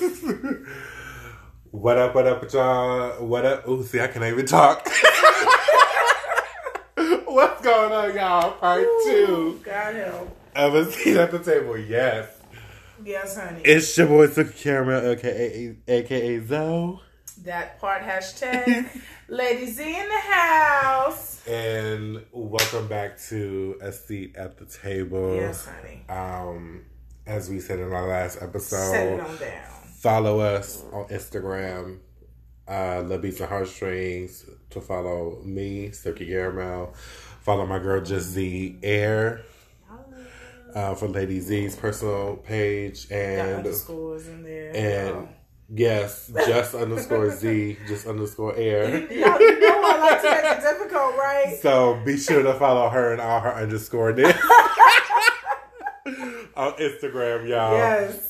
what up, what up, y'all? What up? Ooh, see, I can't even talk. What's going on, y'all? Part Ooh, two God help. of a seat at the table. Yes. Yes, honey. It's your boy, Suki Caramel, aka, aka Zoe. that part hashtag Lady Z in the house. And welcome back to A Seat at the Table. Yes, honey. Um, as we said in our last episode, Set it on down. Follow us on Instagram, uh, Love Beats and Heartstrings, to follow me, Silky Caramel. Follow my girl, Just Z Air, uh, for Lady Z's personal page. And, underscores in there. and yes, just underscore Z, just underscore Air. Y'all, know I like to make it difficult, right? So be sure to follow her and all her underscore on Instagram, y'all. Yes.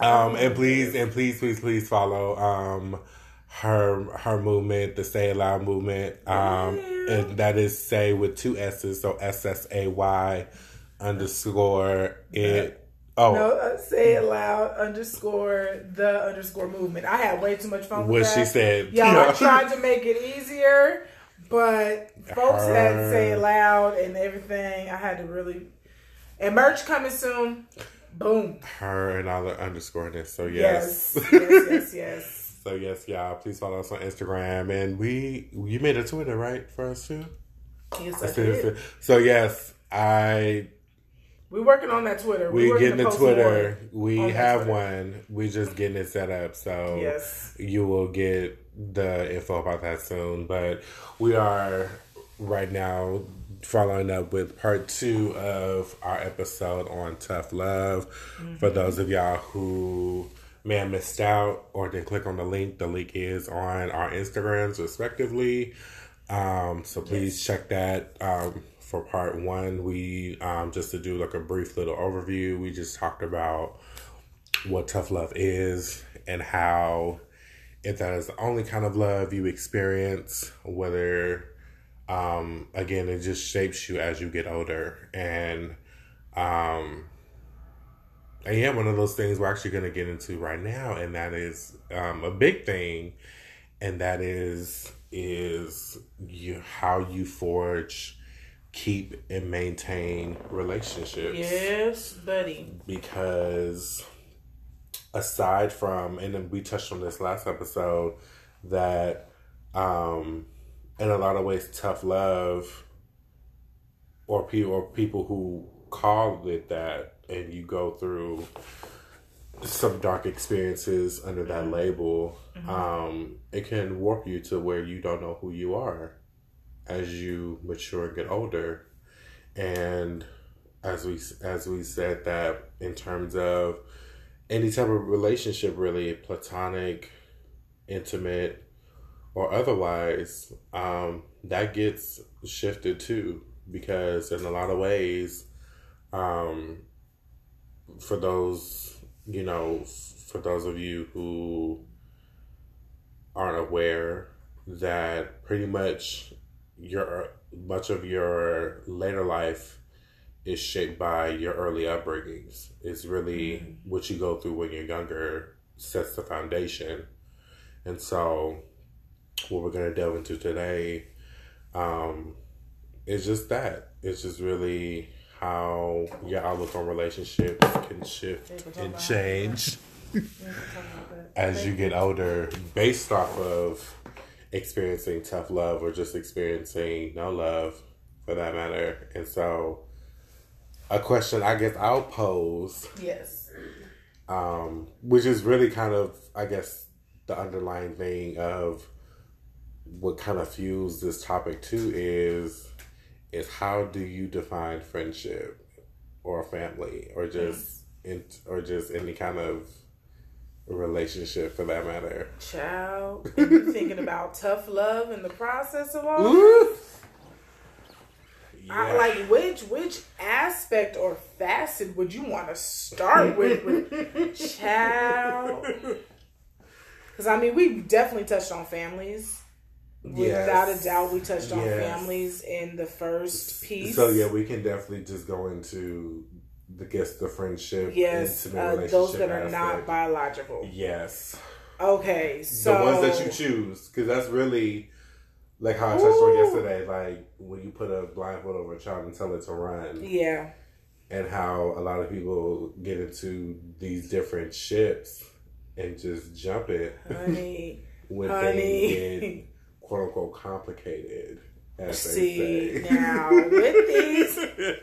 Um, and please, and please, please, please follow um her her movement, the Say It Loud movement. Um, Yeah. and that is say with two S's, so S S A Y underscore it. Oh, No, uh, say it loud. Underscore the underscore movement. I had way too much fun with what she said. Y'all, I Yeah. tried to make it easier, but folks had to say it loud and everything. I had to really. And merch coming soon. Boom. her and all the underscore this. So yes. Yes. Yes. Yes. Yes. so yes, y'all. Please follow us on Instagram, and we you made a Twitter right for us too. Yes, I did. So yes, I We're working on that Twitter. We're, getting to the Twitter. We have Twitter. one. We're just getting it set up. So Yes. you will get the info about that soon. But we are right now following up with part two of our episode on tough love. Mm-hmm. For those of y'all who may have missed out or didn't click on the link, the link is on our Instagrams respectively. Um, so please check that. Um, for part one, we um, just to do like a brief little overview. We just talked about what tough love is and how if that is the only kind of love you experience, whether um again it just shapes you as you get older and um and yeah, one of those things we're actually gonna get into right now, and that is um a big thing, and that is is you how you forge, keep and maintain relationships Yes, buddy. because aside from and then we touched on this last episode that um in a lot of ways tough love or people or people who call it that and you go through some dark experiences under that label um it can warp you to where you don't know who you are as you mature and get older. And as we as we said that in terms of any type of relationship really platonic intimate or otherwise um that gets shifted too because in a lot of ways um for those you know for those of you who aren't aware that pretty much your much of your later life is shaped by your early upbringings. It's really what you go through when you're younger sets the foundation. And so, what we're going to delve into today um, is just that. It's just really how your outlook on relationships can shift and change as you get older based off of experiencing tough love or just experiencing no love for that matter. And so, a question I guess I'll pose, Yes. um, which is really kind of, I guess, the underlying thing of what kind of fuels this topic too is is how do you define friendship or family or just in, or just any kind of relationship for that matter. Child, you thinking about tough love in the process of all Ooh. I, like which which aspect or facet would you want to start with, with child? Because I mean, we definitely touched on families. Yes. Without a doubt, we touched on families in the first piece. So yeah, we can definitely just go into the guess the friendship. Yes, intimate uh, relationship those that are not biological. Yes, Okay, so the ones that you choose, because that's really like how I touched on yesterday. Like when you put a blindfold over a child and tell it to run, Yeah, and how a lot of people get into these different ships and just jump it honey. when Honey. things get quote unquote complicated. As See now with these,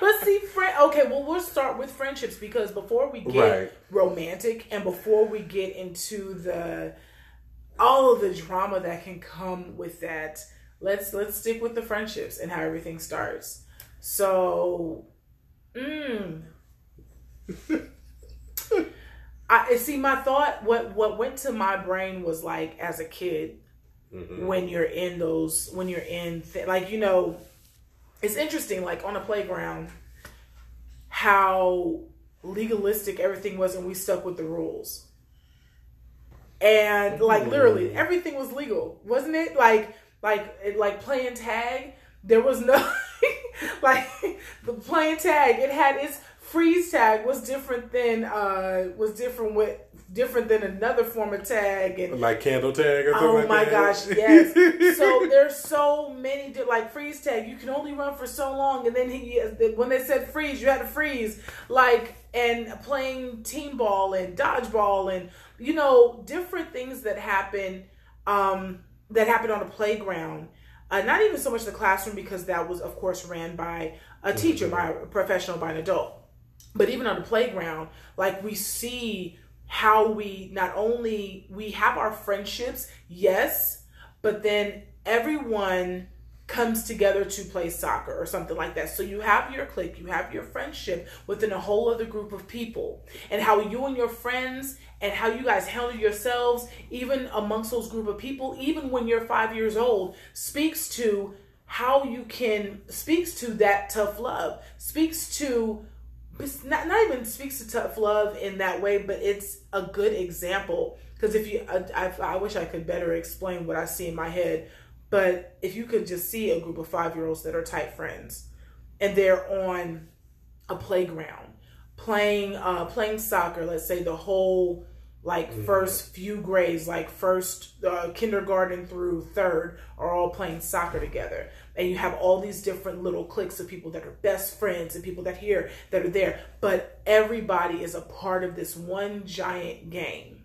but see, friend. Okay, well, we'll start with friendships because before we get Right. romantic and before we get into the all of the drama that can come with that, let's let's stick with the friendships and how everything starts. So, mm, I see. My thought, what what went to my brain was like as a kid Mhm. when you're in those when you're in th- like you know it's interesting like on a playground how legalistic everything was and we stuck with the rules. And like literally everything was legal wasn't it? Like like it, like playing tag there was no like the playing tag it had its freeze tag was different than uh was different with different than another form of tag and Like candle tag or something Oh like my that? gosh, yes. so there's so many di- like freeze tag. You can only run for so long, and then he when they said freeze, you had to freeze. Like and playing team ball and dodgeball and you know different things that happen um, that happen on a playground. Uh, not even so much the classroom because that was of course ran by a teacher, by a professional, by an adult but even on the playground like we see how we not only we have our friendships yes but then everyone comes together to play soccer or something like that. So you have your clique you have your friendship within a whole other group of people. And how you and your friends and how you guys handle yourselves even amongst those group of people even when you're five years old speaks to how you can speaks to that tough love speaks to it's not, not even speaks to tough love in that way, but it's a good example. Because if you, I, I, I wish I could better explain what I see in my head, but if you could just see a group of five year olds that are tight friends, and they're on a playground playing, uh, playing soccer. Let's say the whole like first few grades, like first uh, kindergarten through third, are all playing soccer together. And you have all these different little cliques of people that are best friends and people that here that are there. But everybody is a part of this one giant game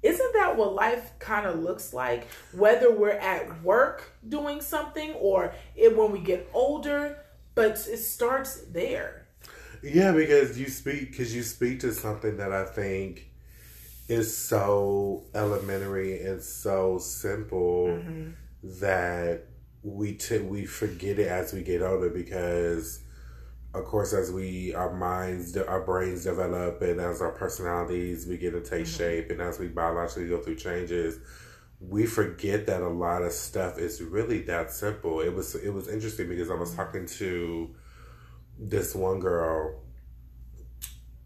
isn't that what life kind of looks like? Whether we're at work doing something or it, when we get older but it starts there. Yeah, because you speak because you speak to something that I think is so elementary and so simple Mm-hmm. that we t- we forget it as we get older because of course as we our minds our brains develop and as our personalities begin to take shape and as we biologically go through changes we forget that a lot of stuff is really that simple. It was it was interesting because i was talking to this one girl.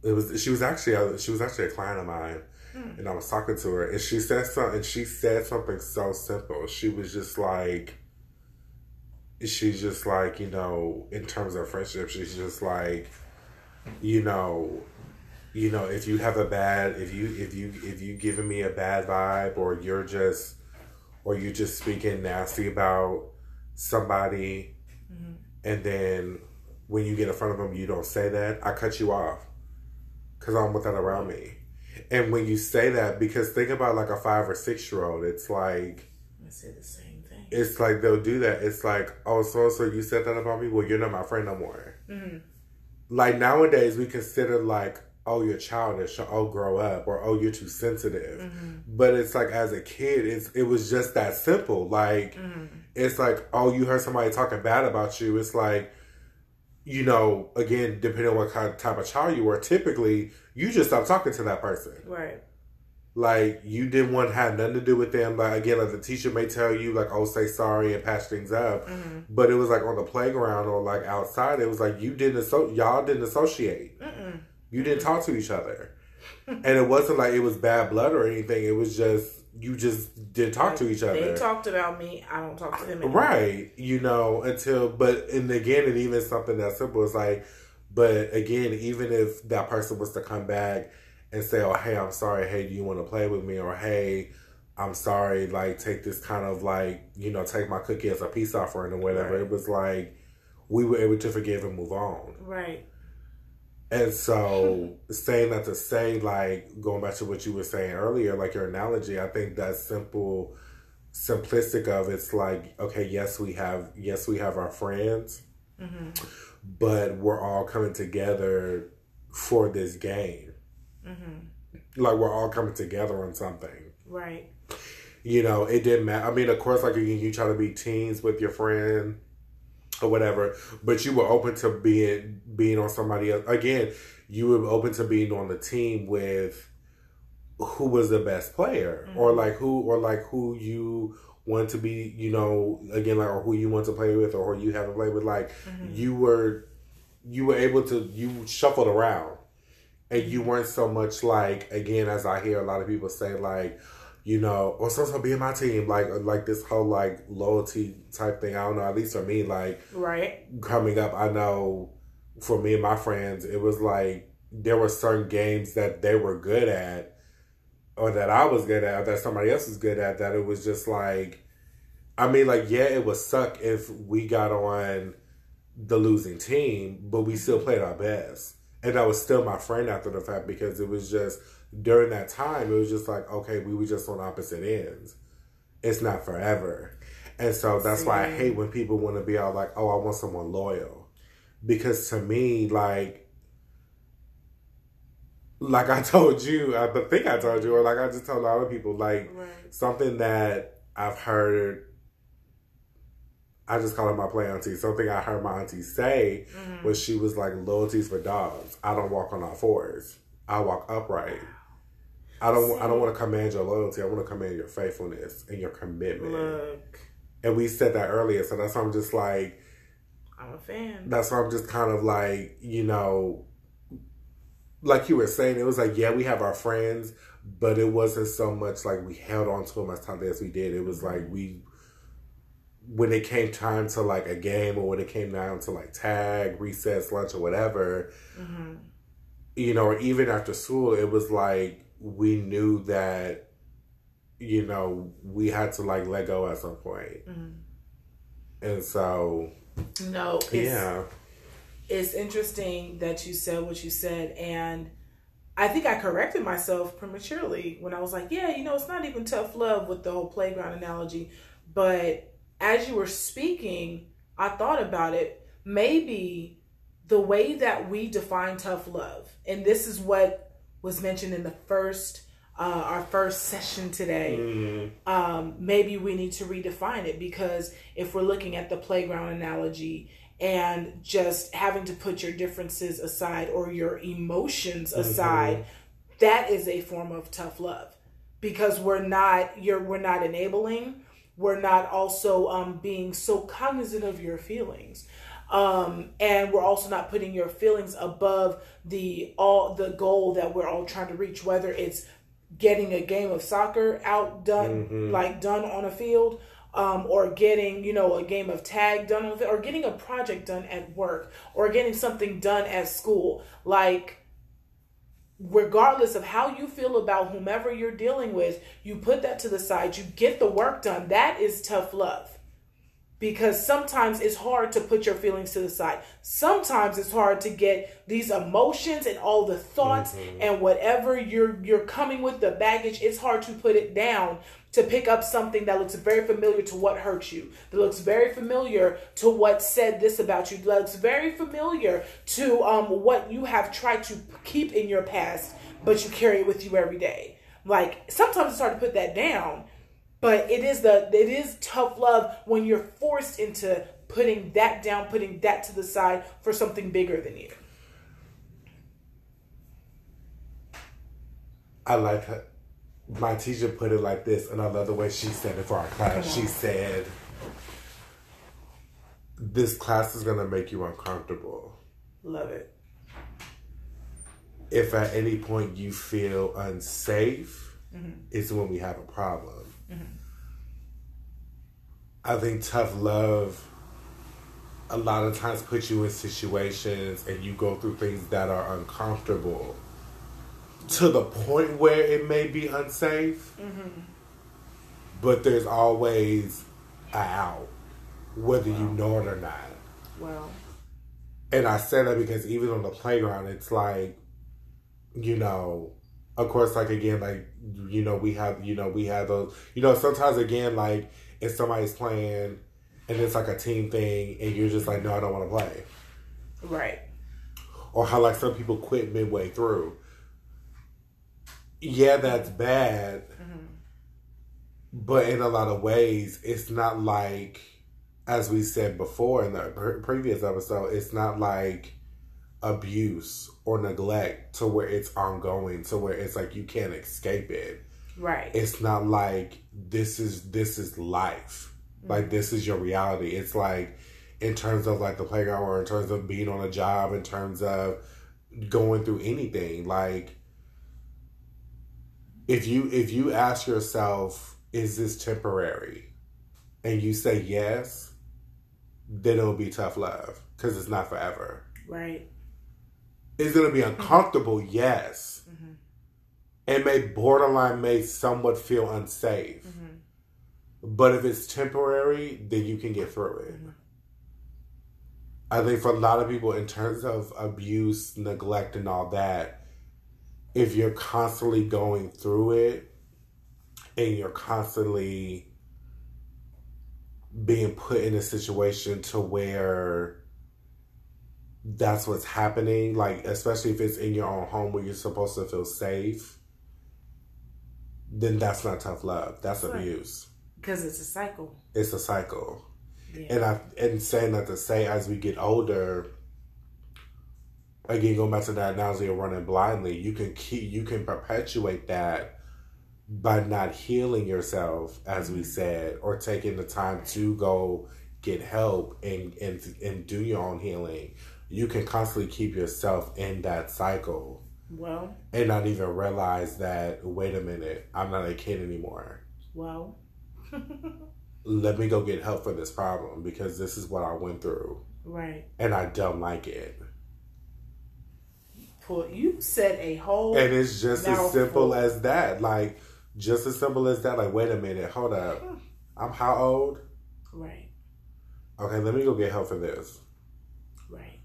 It was she was actually she was actually a client of mine Mm. and i was talking to her. And she said something and she said something so simple. She was just like she's just like you know in terms of friendship she's just like you know you know if you have a bad if you if you if you giving me a bad vibe or you're just or you just speaking nasty about somebody mm-hmm. and then when you get in front of them you don't say that i cut you off. Because i don't want that around me and when you say that because think about like a five or six year old it's like i say the same thing it's like they'll do that. It's like, oh, so so you said that about me. Well, you're not my friend no more. Mm-hmm. Like nowadays, we consider like, oh, you're childish, or oh, grow up, or oh, you're too sensitive. Mm-hmm. But it's like as a kid, it's it was just that simple. Like mm-hmm. it's like, oh, you heard somebody talking bad about you. It's like, you know, again, depending on what kind of type of child you were, typically you just stop talking to that person right like you didn't want to have nothing to do with them. Like again, like the teacher may tell you like, "Oh, say sorry and patch things up," mm-hmm. but it was like on the playground or like outside. It was like you didn't asso- y'all didn't associate. You didn't talk to each other, and it wasn't like it was bad blood or anything. It was just you just didn't talk to each other. they talked about me i don't talk to them anymore. Right, you know, until but and again, and even something that simple is like But again, even if that person was to come back and say, "Oh, hey, I'm sorry. Hey, do you want to play with me?" or "Hey, I'm sorry. Like, take this kind of like you know, take my cookie as a peace offering or whatever." Right. It was like we were able to forgive and move on. Right. And so, saying that to say, like, going back to what you were saying earlier, like your analogy, I think that simple, simplistic of it's like, okay, yes, we have, yes, we have our friends, Mm-hmm. but we're all coming together for this game. Mm-hmm. Like, we're all coming together on something. Right. You know, it didn't matter. I mean, of course, like, you, you try to be teens with your friend or whatever, but you were open to being being on somebody else. Again, you were open to being on the team with who was the best player, or Mhm. like who, or like who you want to be. You know, again, like or who you want to play with, or who you have to play with. Like Mhm. you were, you were able to you shuffled around, and you weren't so much like again as I hear a lot of people say like you know, or so so be in my team, like uh, like this whole like loyalty type thing. I don't know. At least for me, like Right. coming up, I know for me and my friends, it was like there were certain games that they were good at, or that I was good at, or that somebody else was good at. That it was just like, I mean, like yeah, it would suck if we got on the losing team, but we still played our best, and that was still my friend after the fact because it was just during that time, it was just like, okay, we were just on opposite ends. It's not forever. And so that's why I hate when people want to be all like, oh, I want someone loyal. Because to me, like, like I told you, I think I told you, or like I just told other people, like, Right. something that I've heard, I just call it my play auntie, something I heard my auntie say Mhm. was she was like, loyalties for dogs. I don't walk on all fours. I walk upright. I don't. I don't want to command your loyalty. I want to command your faithfulness and your commitment. Look, And we said that earlier, so that's why I'm just like. I'm a fan. That's why I'm just kind of like you know, like you were saying, it was like yeah, we have our friends, but it wasn't so much like we held on to them as tightly as we did. It was like we. When it came time to like a game, or when it came down to like tag, recess, lunch, or whatever, hmm you know, or even after school, it was like we knew that, you know, we had to like let go at some point. hmm And so, No, it's, yeah. it's interesting that you said what you said, and I think I corrected myself prematurely when I was like, yeah, you know, it's not even tough love with the whole playground analogy. But as you were speaking, I thought about it. Maybe the way that we define tough love, and this is what was mentioned in the first, uh, our first session today Mhm. um, maybe we need to redefine it because if we're looking at the playground analogy and just having to put your differences aside or your emotions aside, that is a form of tough love because we're not you're we're not enabling, we're not also um, being so cognizant of your feelings. Um, and we're also not putting your feelings above the all the goal that we're all trying to reach, whether it's getting a game of soccer outdone Mhm. like done on a field um, or getting you know a game of tag done on the or getting a project done at work or getting something done at school. Like regardless of how you feel about whomever you're dealing with you put that to the side you get the work done. That is tough love because sometimes it's hard to put your feelings to the side. Sometimes it's hard to get these emotions and all the thoughts and whatever you're you're coming with the baggage. It's hard to put it down to pick up something that looks very familiar to what hurt you. That looks very familiar to what said this about you. That looks very familiar to um, what you have tried to keep in your past, but you carry it with you every day. Like sometimes it's hard to put that down but it is the it is tough love when you're forced into putting that down putting that to the side for something bigger than you I like her. My teacher put it like this, and I love the way she said it for our class. She said, This class is going to make you uncomfortable. love it If at any point you feel unsafe, Mm-hmm. is when we have a problem. I think tough love a lot of times put you in situations and you go through things that are uncomfortable to the point where it may be unsafe. Mm-hmm. But there's always a out, whether you know it or not. Well, and I say that because even on the playground, it's like, you know, of course, like again, like you know, we have, you know, we have those, you know, sometimes again, like if somebody's playing and it's like a team thing, and you're just like, no, I don't want to play, right? Or how like some people quit midway through. Yeah, that's bad, mm-hmm. but in a lot of ways, it's not like as we said before in the previous episode, it's not like abuse or neglect to where it's ongoing, to where it's like you can't escape it. Right. It's not like this is this is life. Mm-hmm. Like this is your reality. It's like in terms of like the playground or in terms of being on a job, in terms of going through anything. Like if you if you ask yourself, is this temporary? And you say yes, then it'll be tough love because it's not forever. Right. It's gonna be uncomfortable, yes. It may borderline may somewhat feel unsafe. Mm-hmm. But if it's temporary, then you can get through it. Mm-hmm. I think for a lot of people, in terms of abuse, neglect, and all that, if you're constantly going through it and you're constantly being put in a situation to where that's what's happening like especially if it's in your own home where you're supposed to feel safe then that's not tough love that's right. abuse because it's a cycle it's a cycle yeah. and i and saying that to say as we get older again going back to that analogy of running blindly you can keep you can perpetuate that by not healing yourself, as we mm-hmm. said, or taking the time to go get help and and and do your own healing, you can constantly keep yourself in that cycle. Well, and not even realize that. Wait a minute, I'm not a kid anymore. Well, let me go get help for this problem because this is what I went through. Right. And I don't like it. Well, you said a whole. And it's just as simple as that. Like just as simple as that. Like, wait a minute, hold up. I'm how old? Right. Okay, let me go get help for this. Right.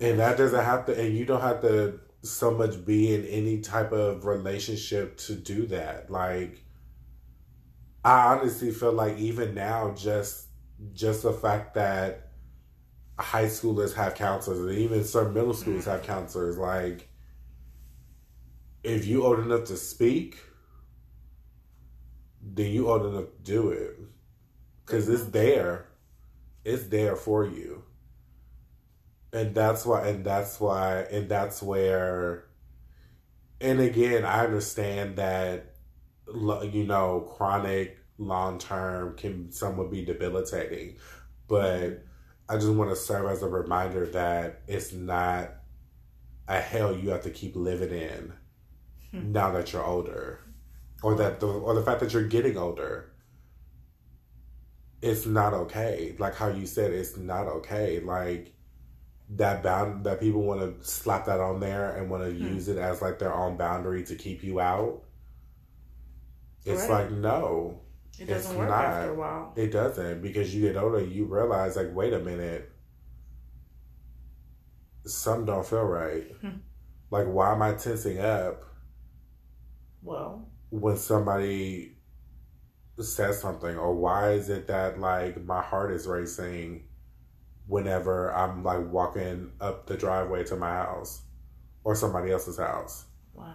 And that doesn't have to, and you don't have to so much be in any type of relationship to do that. Like, I honestly feel like even now, just just the fact that high schoolers have counselors, and even some middle mm-hmm. schools have counselors, like if you old enough to speak, then you old enough to do it. Because it's there. It's there for you. And that's why, and that's why, and that's where, and again, I understand that, you know, chronic long term can somewhat be debilitating. But I just want to serve as a reminder that it's not a hell you have to keep living in Hmm. now that you're older, or that the or the fact that you're getting older. It's not okay. Like how you said, it's not okay. Like that bound that people want to slap that on there and want to hmm. use it as like their own boundary to keep you out. It's right. like no, it doesn't work not. after a while. It doesn't because you get older, you realize like, wait a minute, something don't feel right. Hmm. Like, why am I tensing up? Well, when somebody says something, or why is it that like my heart is racing whenever I'm like walking up the driveway to my house or somebody else's house? Wow.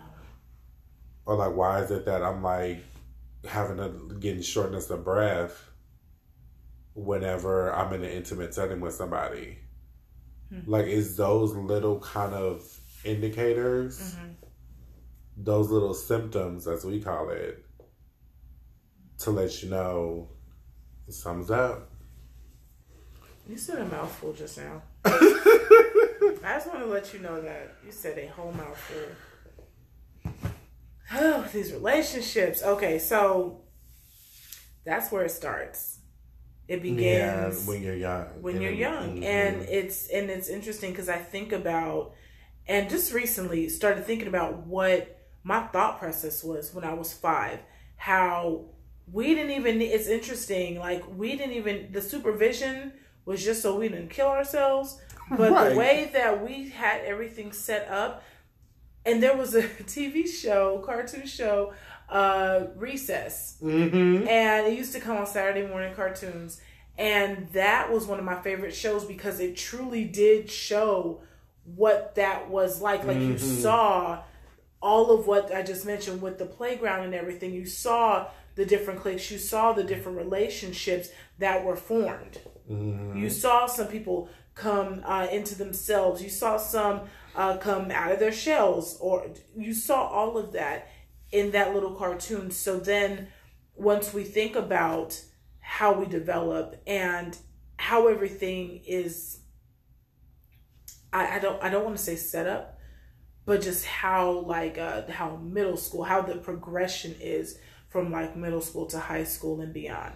Or like, why is it that I'm like having a getting shortness of breath whenever I'm in an intimate setting with somebody? Hmm. Like, is those little kind of indicators? Mm-hmm those little symptoms, as we call it, to let you know something's up. You said a mouthful just now. I just want to let you know that you said a whole mouthful. Oh, these relationships. Okay, so that's where it starts. It begins yeah, when you're young. When you're young, mm-hmm. and it's and it's interesting because I think about, and just recently started thinking about what my thought process was when I was five. How we didn't even. It's interesting. Like we didn't even the supervision was just so we didn't kill ourselves. But right. the way that we had everything set up, and there was a TV show, cartoon show uh, Recess, mm-hmm. and it used to come on Saturday morning cartoons, and that was one of my favorite shows because it truly did show what that was like. Like mm-hmm. you saw all of what I just mentioned with the playground and everything. You saw the different cliques. You saw the different relationships that were formed. Mm-hmm. You saw some people come uh, into themselves. You saw some uh, come out of their shells, or you saw all of that in that little cartoon. So then once we think about how we develop and how everything is I, I don't I don't want to say set up, but just how like uh how middle school, how the progression is from like middle school to high school and beyond.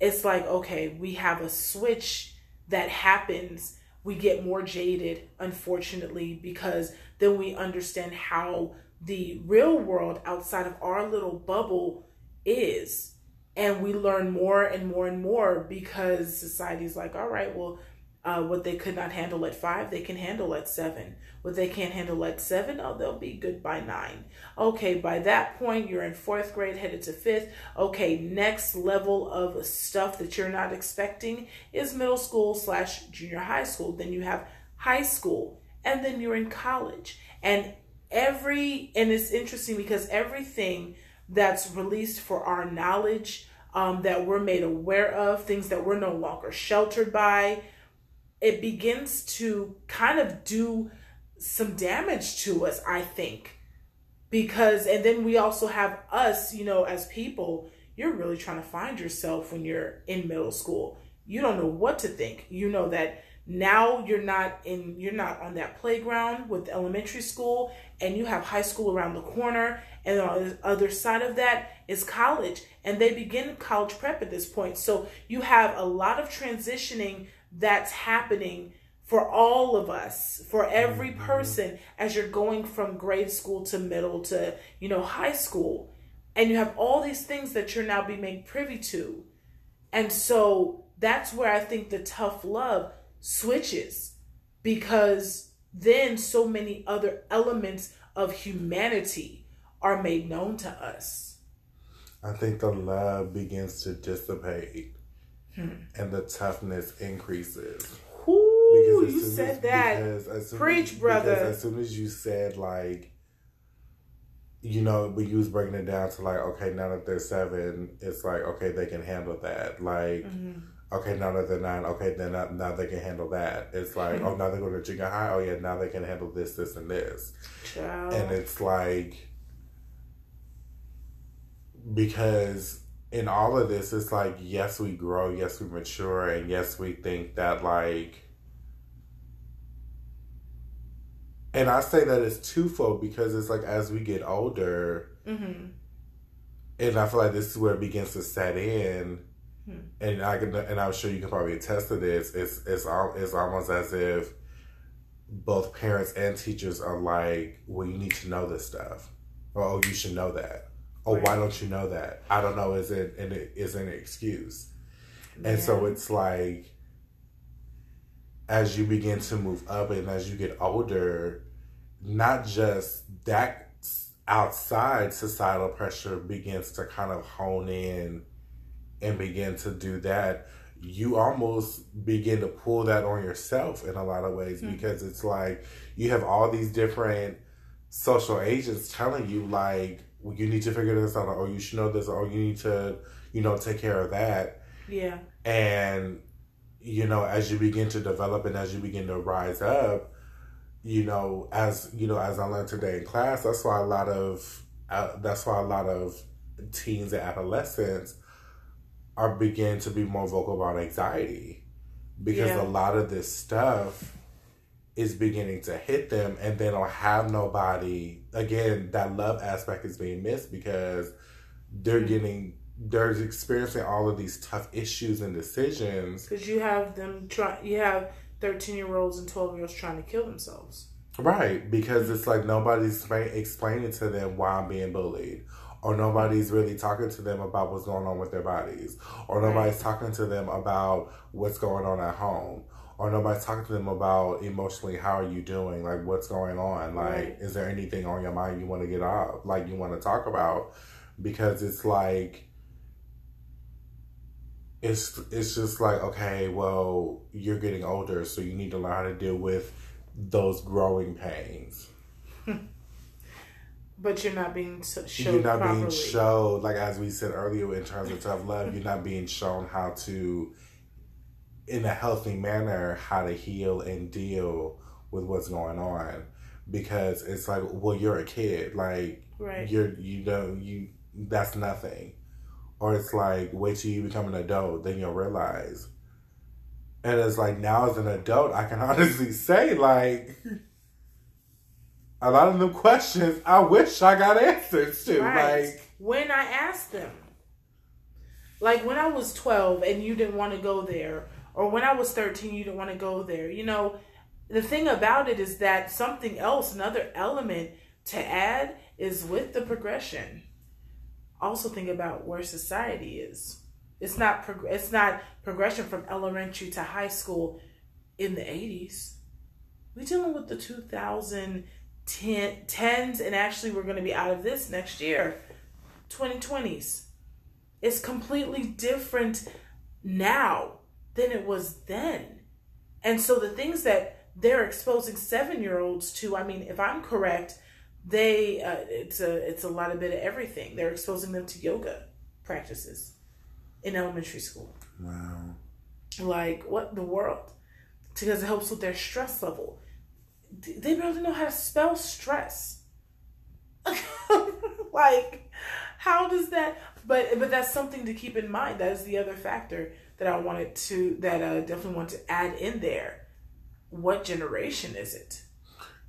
It's like, okay, we have a switch that happens. We get more jaded, unfortunately, because then we understand how the real world outside of our little bubble is. And we learn more and more and more because society's like, all right, well, uh, what they could not handle at five, they can handle at seven. What they can't handle at seven, oh, they'll be good by nine. Okay, by that point, you're in fourth grade, headed to fifth. Okay, next level of stuff that you're not expecting is middle school slash junior high school. Then you have high school, and then you're in college. And every and it's interesting because everything that's released for our knowledge um, that we're made aware of things that we're no longer sheltered by it begins to kind of do some damage to us i think. Because and then we also have us you know as people you're really trying to find yourself when you're in middle school. You don't know what to think. You know that now you're not in you're not on that playground with elementary school and you have high school around the corner and on the other side of that is college. And they begin college prep at this point. So you have a lot of transitioning that's happening for all of us for every mm-hmm. person as you're going from grade school to middle to you know high school and you have all these things that you're now being made privy to and so that's where i think the tough love switches because then so many other elements of humanity are made known to us. I think the love begins to dissipate. And the toughness increases. Ooh, you said as, that. Preach, as, brother. As soon as you said, like, you know, but you was breaking it down to like, okay, now that they're seven, it's like, okay, they can handle that. Like, mm-hmm okay, now that they're nine, okay, then now, now they can handle that. It's like, oh, now they go to junior high. Oh, yeah, now they can handle this, this, and this. Child. And it's like, because in all of this, it's like, yes, we grow, yes, we mature, and yes, we think that, like, and I say that it's twofold because it's like as we get older, mm-hmm. and I feel like this is where it begins to set in Hmm. And I can, and I'm sure you can probably attest to this. It's it's it's almost as if both parents and teachers are like, "Well, you need to know this stuff," or "Oh, you should know that." Oh, right. why don't you know that? I don't know. Is it and it is an excuse, yeah. and so it's like as you begin to move up and as you get older, not just that outside societal pressure begins to kind of hone in and begin to do that, you almost begin to pull that on yourself in a lot of ways mm-hmm. because it's like you have all these different social agents telling you like well, you need to figure this out. Or you should know this. Or you need to you know take care of that. Yeah. And you know as you begin to develop and as you begin to rise up you know as you know as i learned today in class that's why a lot of uh, that's why a lot of teens and adolescents are begin to be more vocal about anxiety. Because yeah. a lot of this stuff is beginning to hit them and they don't have nobody again that love aspect is being missed because they're mm-hmm. getting they're experiencing all of these tough issues and decisions because you have them try you have 13 year olds and 12 year olds trying to kill themselves right because it's like nobody's explaining to them why i'm being bullied or nobody's really talking to them about what's going on with their bodies or nobody's right. talking to them about what's going on at home or nobody's talking to them about emotionally how are you doing like what's going on like right. is there anything on your mind you want to get off like you want to talk about because it's like it's it's just like okay, well, you're getting older, so you need to learn how to deal with those growing pains. but you're not being showed. You're not properly. being showed, like as we said earlier, in terms of tough love, you're not being shown how to, in a healthy manner, how to heal and deal with what's going on, because it's like, well, you're a kid, like right. you're you know you that's nothing or it's like wait till you become an adult, then you'll realize. And it's like now as an adult, I can honestly say like a lot of them questions I wish I got answers to. Right. Like when I asked them. Like when I was 12 and you didn't want to go there, or when I was 13 you didn't want to go there. You know, the thing about it is that something else, another element to add is with the progression also think about where society is. It's not prog- it's not progression from elementary to high school in the 80s. We're dealing with the 2010s and actually we're going to be out of this next year. 2020s. It's completely different now than it was then. And so the things that they're exposing 7-year-olds to, I mean, if I'm correct, they uh, it's a it's a lot of bit of everything. They're exposing them to yoga practices in elementary school. Wow. Like what the world? Because it helps with their stress level. They barely know how to spell stress. like, how does that? But but that's something to keep in mind. That is the other factor that I wanted to that I definitely want to add in there. What generation is it?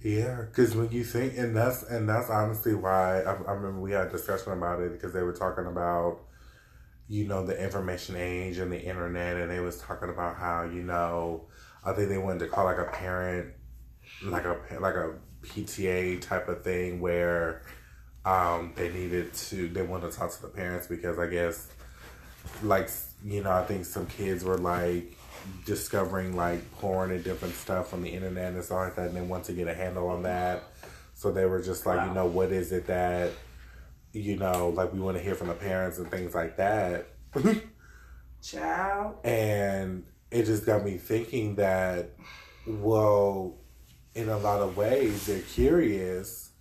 Yeah, because when you think, and that's and that's honestly why I, I remember we had a discussion about it because they were talking about, you know, the information age and the internet, and they was talking about how you know, I think they wanted to call like a parent, like a like a PTA type of thing where, um, they needed to they wanted to talk to the parents because I guess, like you know, I think some kids were like discovering like porn and different stuff on the internet and stuff like that, and they want to get a handle on that. So they were just like, wow. you know, what is it that, you know, like we want to hear from the parents and things like that. Child. And it just got me thinking that, well, in a lot of ways, they're curious.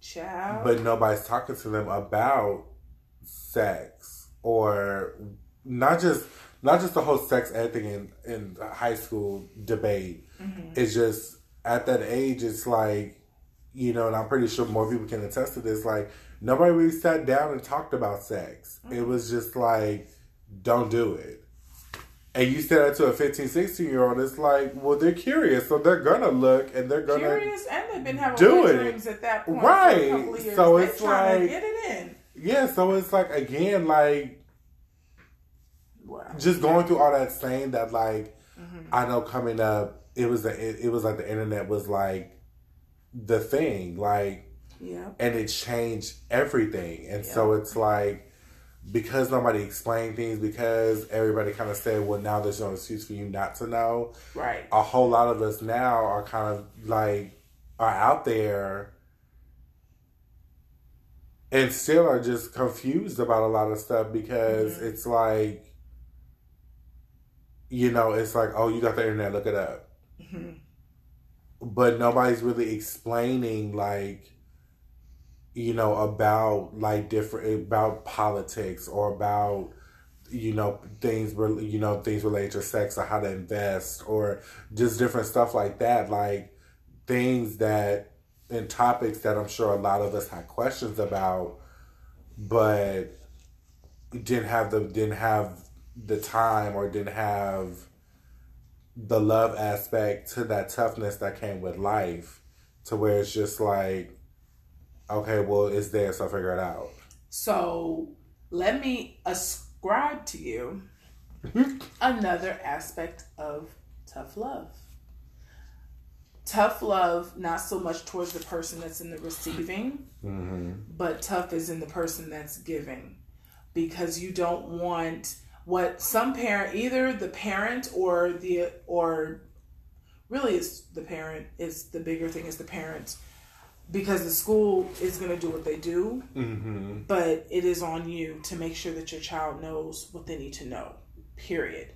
Child. But nobody's talking to them about sex or not just not just the whole sex ed thing in, in high school debate. Mm-hmm. It's just at that age, it's like, you know, and I'm pretty sure more people can attest to this. Like, nobody really sat down and talked about sex. Mm-hmm. It was just like, don't do it. And you say that to a 15, 16 year old, it's like, well, they're curious, so they're gonna look and they're gonna curious, and they've been having do dreams at that point, right? So it's like, get it in. Yeah, so it's like again, like just going through all that saying that like mm-hmm. I know coming up it was the it, it, was like the internet was like the thing like yeah and it changed everything and yeah. so it's like because nobody explained things because everybody kind of said well now there's no excuse for you not to know right a whole lot of us now are kind of like are out there and still are just confused about a lot of stuff because mm-hmm. it's like you know, it's like, oh, you got the internet, look it up. Mm-hmm. But nobody's really explaining, like, you know, about like different about politics or about you know things you know things related to sex or how to invest or just different stuff like that like things that and topics that i'm sure a lot of us had questions about but didn't have the didn't have the time or didn't have the love aspect to that toughness that came with life to where it's just like okay well it's there so figure it out so let me ascribe to you another aspect of tough love. Tough love, not so much towards the person that's in the receiving, Mm-hmm. but tough is in the person that's giving because you don't want what some parent either the parent or the or really it's the parent is the bigger thing is the parent because the school is going to do what they do Mm-hmm. but it is on you to make sure that your child knows what they need to know period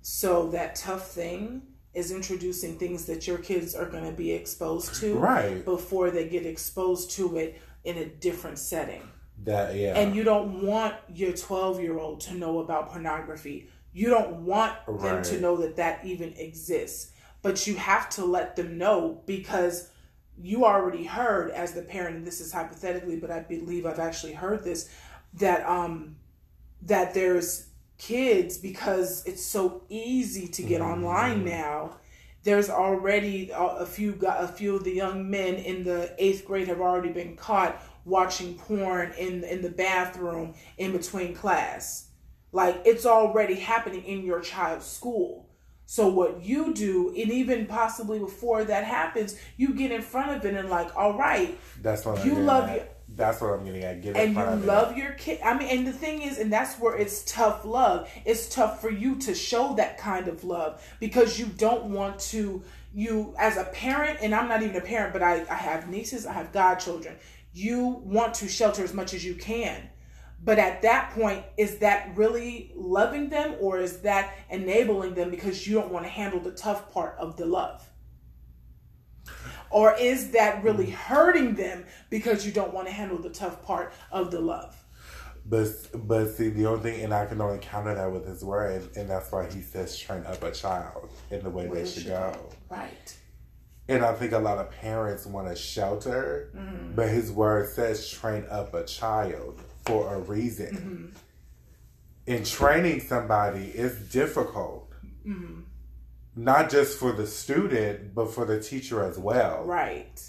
so that tough thing is introducing things that your kids are going to be exposed to Right. before they get exposed to it in a different setting That yeah. and you don't want your 12 year old to know about pornography. You don't want them to know that that even exists. But you have to let them know because you already heard as the parent and this is hypothetically but i believe i've actually heard this that um that there's kids because it's so easy to get online now there's already a, few a few of the young men in the eighth grade have already been caught watching porn in in the bathroom in between class like it's already happening in your child's school so what you do and even possibly before that happens you get in front of it and like all right That's what I'm you love at. your- That's what I'm getting at. Get in and you front of it. love your kid. I mean, and the thing is, and that's where it's tough love. It's tough for you to show that kind of love because you don't want to. You as a parent, and I'm not even a parent, but I, I have nieces, I have godchildren. You want to shelter as much as you can. But at that point, is that really loving them or is that enabling them because you don't want to handle the tough part of the love? Or is that really hmm. hurting them because you don't want to handle the tough part of the love? But but see the only thing, and I can only counter that with his word, and that's why he says train up a child in the way Where they should go. Right. And I think a lot of parents want to shelter, Mm-hmm. but his word says train up a child for a reason. Mm-hmm. And training somebody is difficult, Mm-hmm. not just for the student, but for the teacher as well. Right.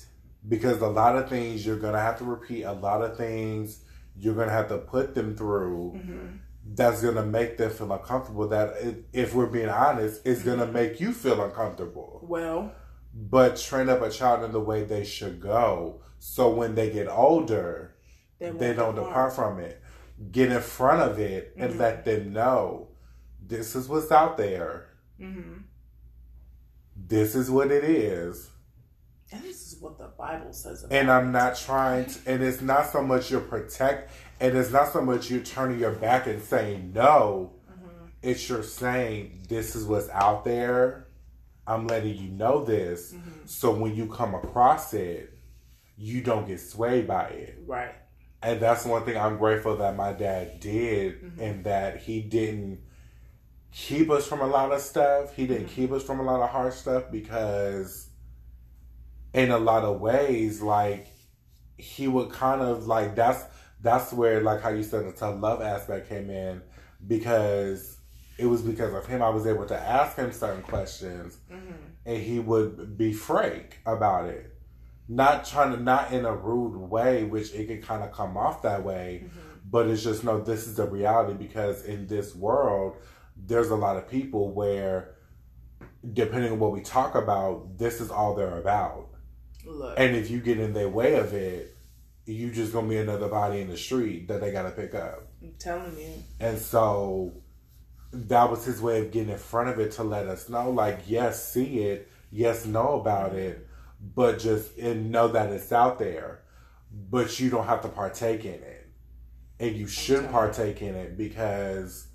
Because a lot of things you're going to have to repeat, a lot of things you're going to have to put them through. Mm-hmm. That's going to make them feel uncomfortable. That, if we're being honest, is going to make you feel uncomfortable Well, but train up a child in the way they should go. So when they get older they, they don't depart from it. Get in front of it and Mhm. let them know this is what's out there. Hmm this is what it is. And this is what the Bible says about and i'm not trying to and it's not so much you're protect and it's not so much you're turning your back and saying no. Mhm. it's you're saying this is what's out there i'm letting you know this Mhm. so when you come across it you don't get swayed by it Right. And that's one thing I'm grateful that my dad did, Mhm. and that he didn't keep us from a lot of stuff. He didn't Mhm. keep us from a lot of hard stuff because, in a lot of ways, like he would kind of like that's that's where like how you said the tough love aspect came in because it was because of him I was able to ask him certain questions hmm and he would be frank about it. Not trying to, not in a rude way, which it could kind of come off that way, hmm but it's just no, this is the reality because in this world, there's a lot of people where, depending on what we talk about, this is all they're about. Look. And if you get in their way of it, you just gonna be another body in the street that they gotta pick up. I'm telling you. And so that was his way of getting in front of it to let us know, like, yes, see it, yes, know about it, but just and know that it's out there. But you don't have to partake in it. And you should partake in it because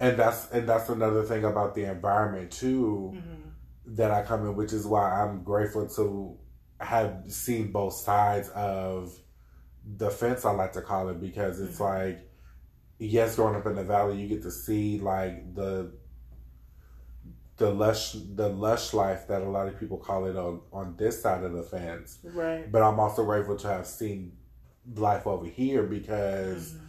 and that's and that's another thing about the environment too hmm that I come in, which is why I'm grateful to have seen both sides of the fence. I like to call it because it's Mhm. like, yes, growing up in the valley, you get to see like the the lush the lush life that a lot of people call it on on this side of the fence. Right. But I'm also grateful to have seen life over here because Mhm.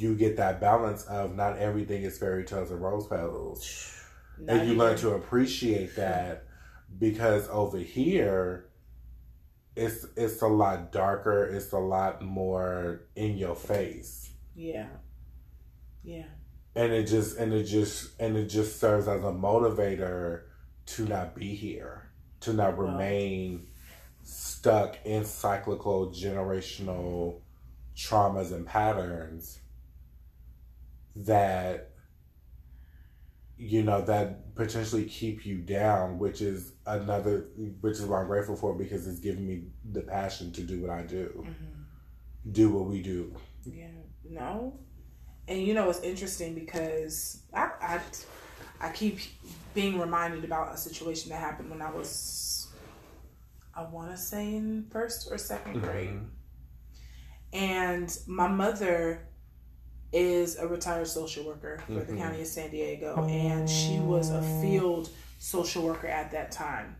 you get that balance of not everything is fairy tales and rose petals Not and you learn to appreciate that because over here it's it's a lot darker it's a lot more in your face Yeah. Yeah. And it just and it just and it just serves as a motivator to not be here, to not remain stuck in cyclical generational traumas and patterns that you know that potentially keep you down which is another which is what i'm grateful for because it's giving me the passion to do what i do. Mm-hmm. do what we do. Yeah. No and you know it's interesting because i i, I keep being reminded about a situation that happened when i was i want to say in first or 2nd mm-hmm. grade and my mother is a retired social worker for mm-hmm. the county of San Diego, and she was a field social worker at that time.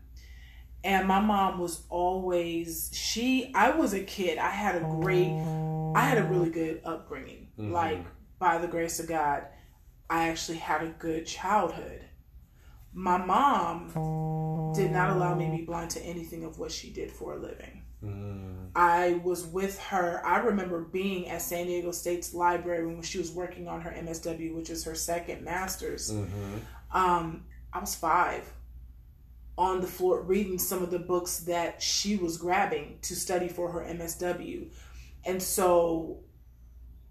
And my mom was always she. I was a kid. I had a great, I had a really good upbringing. Mm-hmm. Like by the grace of God, I actually had a good childhood. My mom did not allow me to be blind to anything of what she did for a living. Mm. I was with her. I remember being at San Diego State's library when she was working on her MSW, which is her second master's. Mm-hmm. Um, I was five on the floor reading some of the books that she was grabbing to study for her MSW. And so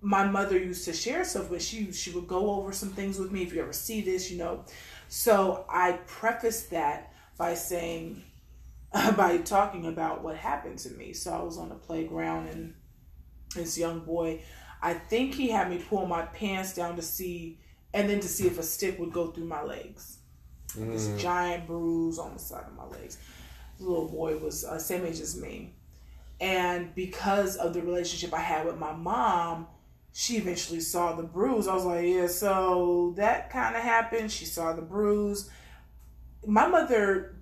my mother used to share stuff with she she would go over some things with me if you ever see this, you know. So I prefaced that by saying by talking about what happened to me. So I was on the playground and this young boy, I think he had me pull my pants down to see, and then to see if a stick would go through my legs. Mm. This giant bruise on the side of my legs. The little boy was uh, same age as me, and because of the relationship I had with my mom, she eventually saw the bruise. I was like, yeah, so that kind of happened. She saw the bruise. My mother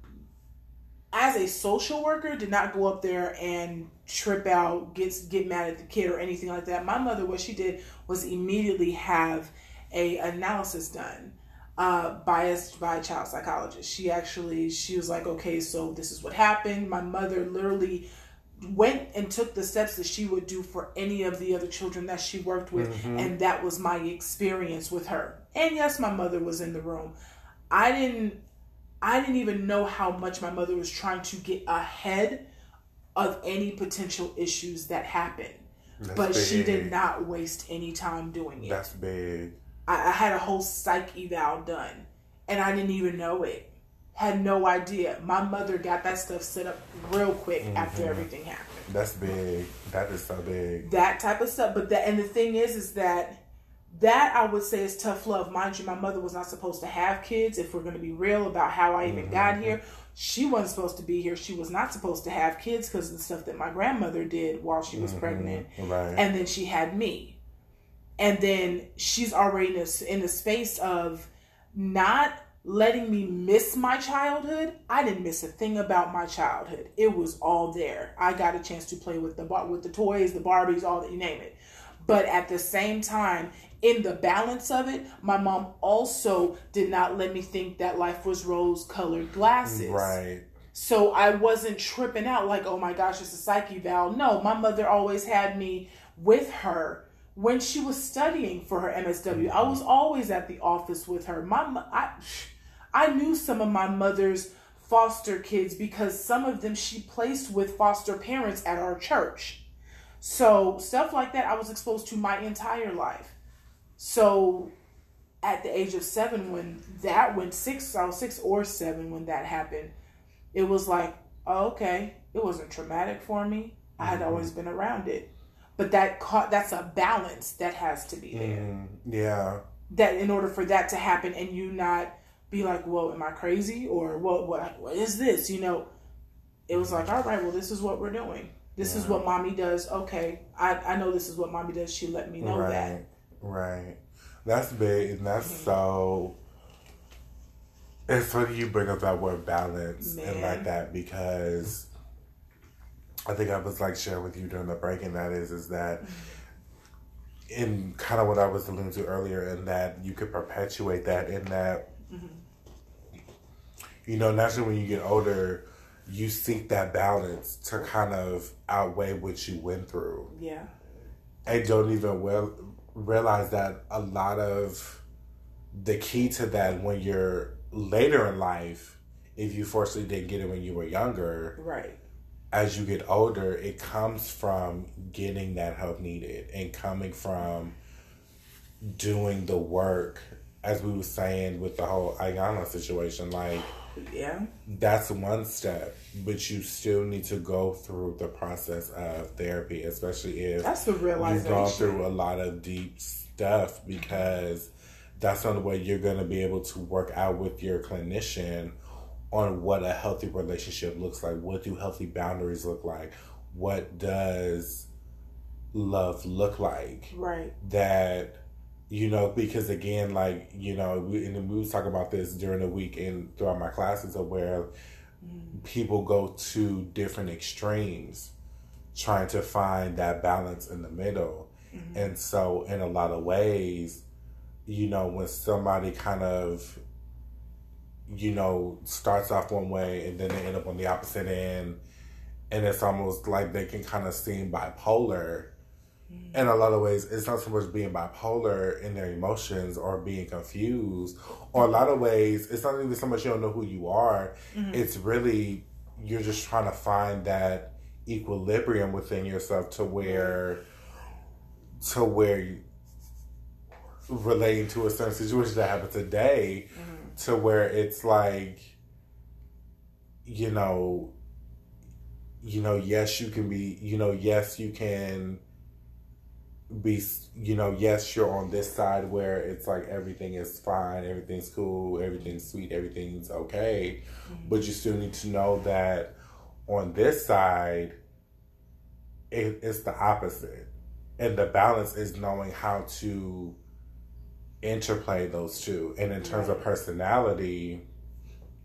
as a social worker did not go up there and trip out, get get mad at the kid or anything like that. My mother, what she did was immediately have a analysis done uh, a, by a child psychologist. She actually she was like, okay, so this is what happened. My mother literally went and took the steps that she would do for any of the other children that she worked with, mm-hmm. and that was my experience with her. And yes, my mother was in the room. I didn't I didn't even know how much my mother was trying to get ahead of any potential issues that happened. That's but big. she did not waste any time doing it. That's big. I, I, had a whole psych eval done, and I didn't even know it. Had no idea. My mother got that stuff set up real quick mm-hmm. after everything happened. That's big. That is so big. That type of stuff. But that, and the thing is, is that that I would say is tough love. Mind you, my mother was not supposed to have kids. If we're going to be real about how I even mm-hmm. got here, she wasn't supposed to be here. She was not supposed to have kids because of the stuff that my grandmother did while she was mm-hmm. pregnant. Right. And then she had me. And then she's already in a, in a space of not letting me miss my childhood. I didn't miss a thing about my childhood. It was all there. I got a chance to play with the with the toys, the Barbies, all that you name it. But at the same time, in the balance of it, my mom also did not let me think that life was rose colored glasses. Right. So I wasn't tripping out like, oh my gosh, it's a psyche eval. No, my mother always had me with her when she was studying for her MSW. I was always at the office with her. My, I, I knew some of my mother's foster kids because some of them she placed with foster parents at our church. So stuff like that I was exposed to my entire life. So at the age of seven, when that went six, I was six or seven when that happened, it was like, oh, okay, it wasn't traumatic for me. I had mm-hmm. always been around it. But that caught, that's a balance that has to be there. Mm, yeah. That in order for that to happen and you not be like, well, am I crazy? Or what, what, what is this? You know, it was like, all right, well, this is what we're doing. This yeah. is what mommy does. Okay. I, I know this is what mommy does. She let me know right. that. Right. That's big, and that's mm-hmm. so. It's funny you bring up that word balance Man. and like that because I think I was like sharing with you during the break, and that is is that mm-hmm. in kind of what I was alluding to earlier, in that you could perpetuate that in that. Mm-hmm. You know, naturally, when you get older, you seek that balance to kind of outweigh what you went through. Yeah and don't even well realize that a lot of the key to that when you're later in life, if you fortunately didn't get it when you were younger, right? As you get older, it comes from getting that help needed and coming from doing the work, as we were saying with the whole Ayana situation, like yeah. that's one step but you still need to go through the process of therapy especially if that's the realization you've gone through a lot of deep stuff because that's the only way you're going to be able to work out with your clinician on what a healthy relationship looks like. What do healthy boundaries look like? What does love look like? Right. That you know, because again, like, you know, we, and we was talking about this during the week and throughout my classes of where mm. people go to different extremes trying to find that balance in the middle. Mm-hmm. And so, in a lot of ways, you know, when somebody kind of, you know, starts off one way and then they end up on the opposite end, and it's almost like they can kind of seem bipolar. In a lot of ways, it's not so much being bipolar in their emotions or being confused. Or a lot of ways, it's not even so much you don't know who you are. Mm-hmm. It's really you're just trying to find that equilibrium within yourself to where to where you, relating to a certain situation that happened today mm-hmm. to where it's like you know you know yes you can be you know yes you can be you know yes you're on this side where it's like everything is fine everything's cool everything's sweet everything's okay mm-hmm. but you still need to know that on this side it, it's the opposite and the balance is knowing how to interplay those two and in terms right. of personality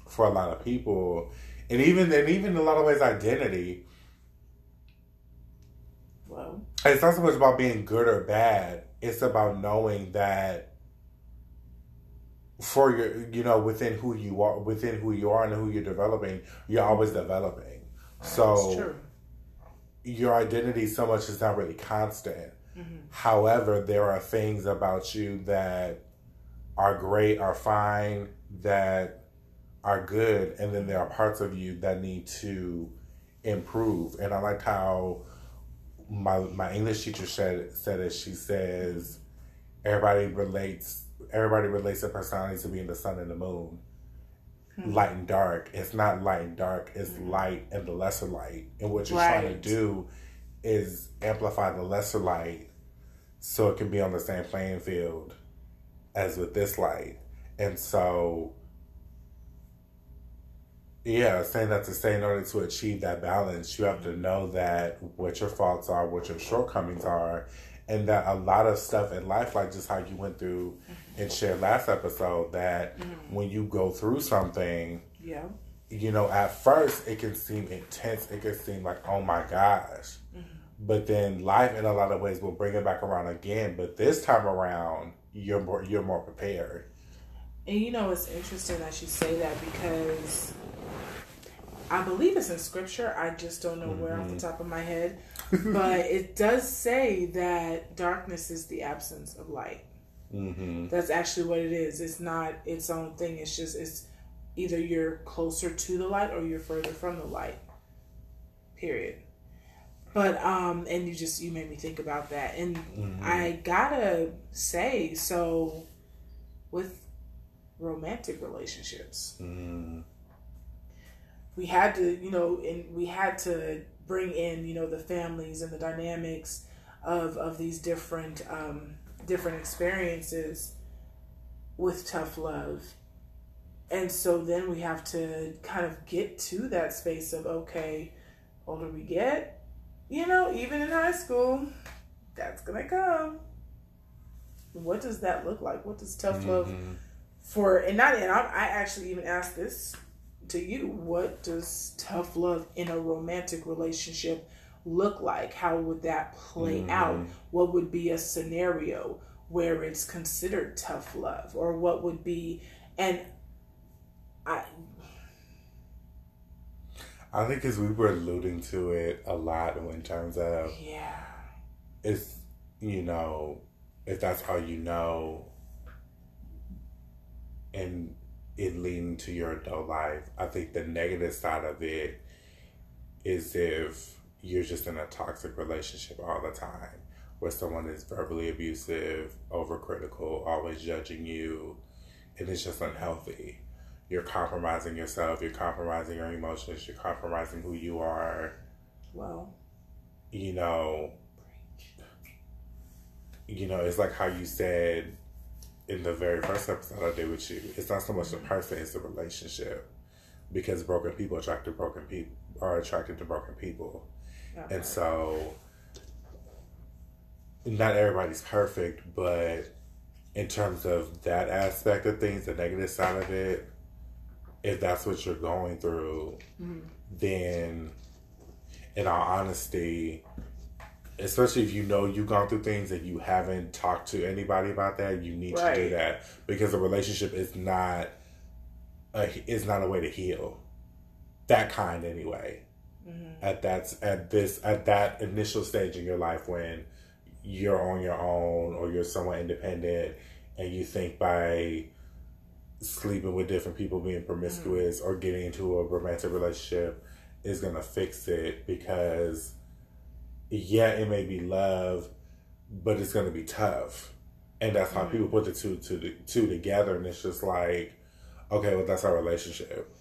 for a lot of people and even and even in a lot of ways identity it's not so much about being good or bad. It's about knowing that for your, you know, within who you are, within who you are and who you're developing, you're always developing. So your identity so much is not really constant. Mm-hmm. However, there are things about you that are great, are fine, that are good, and then there are parts of you that need to improve. And I like how my my English teacher said said it. She says everybody relates everybody relates their personality to being the sun and the moon. Hmm. Light and dark. It's not light and dark. It's hmm. light and the lesser light. And what you're right. trying to do is amplify the lesser light so it can be on the same playing field as with this light. And so yeah, saying that to say in order to achieve that balance, you have to know that what your faults are, what your shortcomings are, and that a lot of stuff in life, like just how you went through and shared last episode, that mm-hmm. when you go through something, yeah, you know, at first it can seem intense. It can seem like, oh my gosh. Mm-hmm. But then life, in a lot of ways, will bring it back around again. But this time around, you're more you're more prepared. And you know, it's interesting that you say that because I believe it's in scripture. I just don't know mm-hmm. where off the mm-hmm. top of my head. but it does say that darkness is the absence of light. Mm-hmm. That's actually what it is. It's not its own thing. It's just it's either you're closer to the light or you're further from the light. Period. But um and you just you made me think about that. And mm-hmm. I gotta say, so with romantic relationships. Mm we had to, you know, and we had to bring in, you know, the families and the dynamics of of these different um, different experiences with tough love. And so then we have to kind of get to that space of okay, older we get, you know, even in high school, that's gonna come. What does that look like? What does tough mm-hmm. love for? And not, and I, I actually even asked this to you, what does tough love in a romantic relationship look like? How would that play mm-hmm. out? What would be a scenario where it's considered tough love? Or what would be, and I. I think as we were alluding to it a lot in terms of yeah, it's you know, if that's all you know, and it leading to your adult life, I think the negative side of it is if you're just in a toxic relationship all the time where someone is verbally abusive, overcritical, always judging you, and it's just unhealthy. You're compromising yourself, you're compromising your emotions, you're compromising who you are. Well, you know, you know, it's like how you said in the very first episode I did with you. It's not so much the person; it's the relationship. Because broken people attract to broken people are attracted to broken people, okay. and so not everybody's perfect, but in terms of that aspect of things, the negative side of it, if that's what you're going through, mm-hmm. then in all honesty, especially if you know you've gone through things that you haven't talked to anybody about that, you need right. to do that because a relationship is not a is not a way to heal. That kind anyway. Mm-hmm. At that at this at that initial stage in your life when you're on your own or you're somewhat independent and you think by sleeping with different people being promiscuous mm-hmm. or getting into a romantic relationship is going to fix it because yeah it may be love but it's going to be tough and that's how mm-hmm. people put the two, the two together and it's just like okay well that's our relationship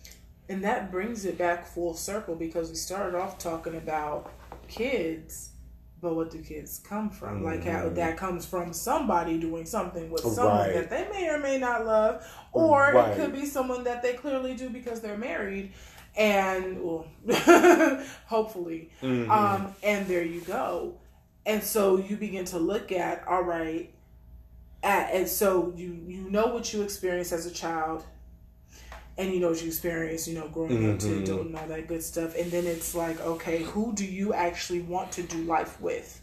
and that brings it back full circle because we started off talking about kids but what do kids come from? Mm-hmm. Like how that comes from somebody doing something with someone right. that they may or may not love, or right. it could be someone that they clearly do because they're married, and well, hopefully, mm-hmm. um, and there you go. And so you begin to look at all right, at, and so you you know what you experienced as a child and you know what you experience, you know, growing mm-hmm. up to adult and all that good stuff. And then it's like, okay, who do you actually want to do life with?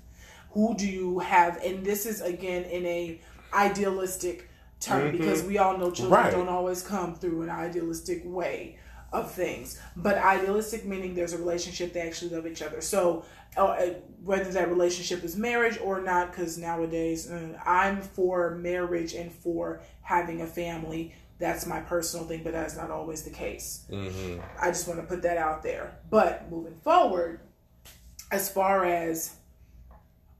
Who do you have? And this is again in a idealistic term mm-hmm. because we all know children right. don't always come through an idealistic way of things. But idealistic meaning there's a relationship they actually love each other. So uh, whether that relationship is marriage or not, because nowadays uh, I'm for marriage and for having a family that's my personal thing, but that's not always the case. Mm-hmm. I just want to put that out there. But moving forward, as far as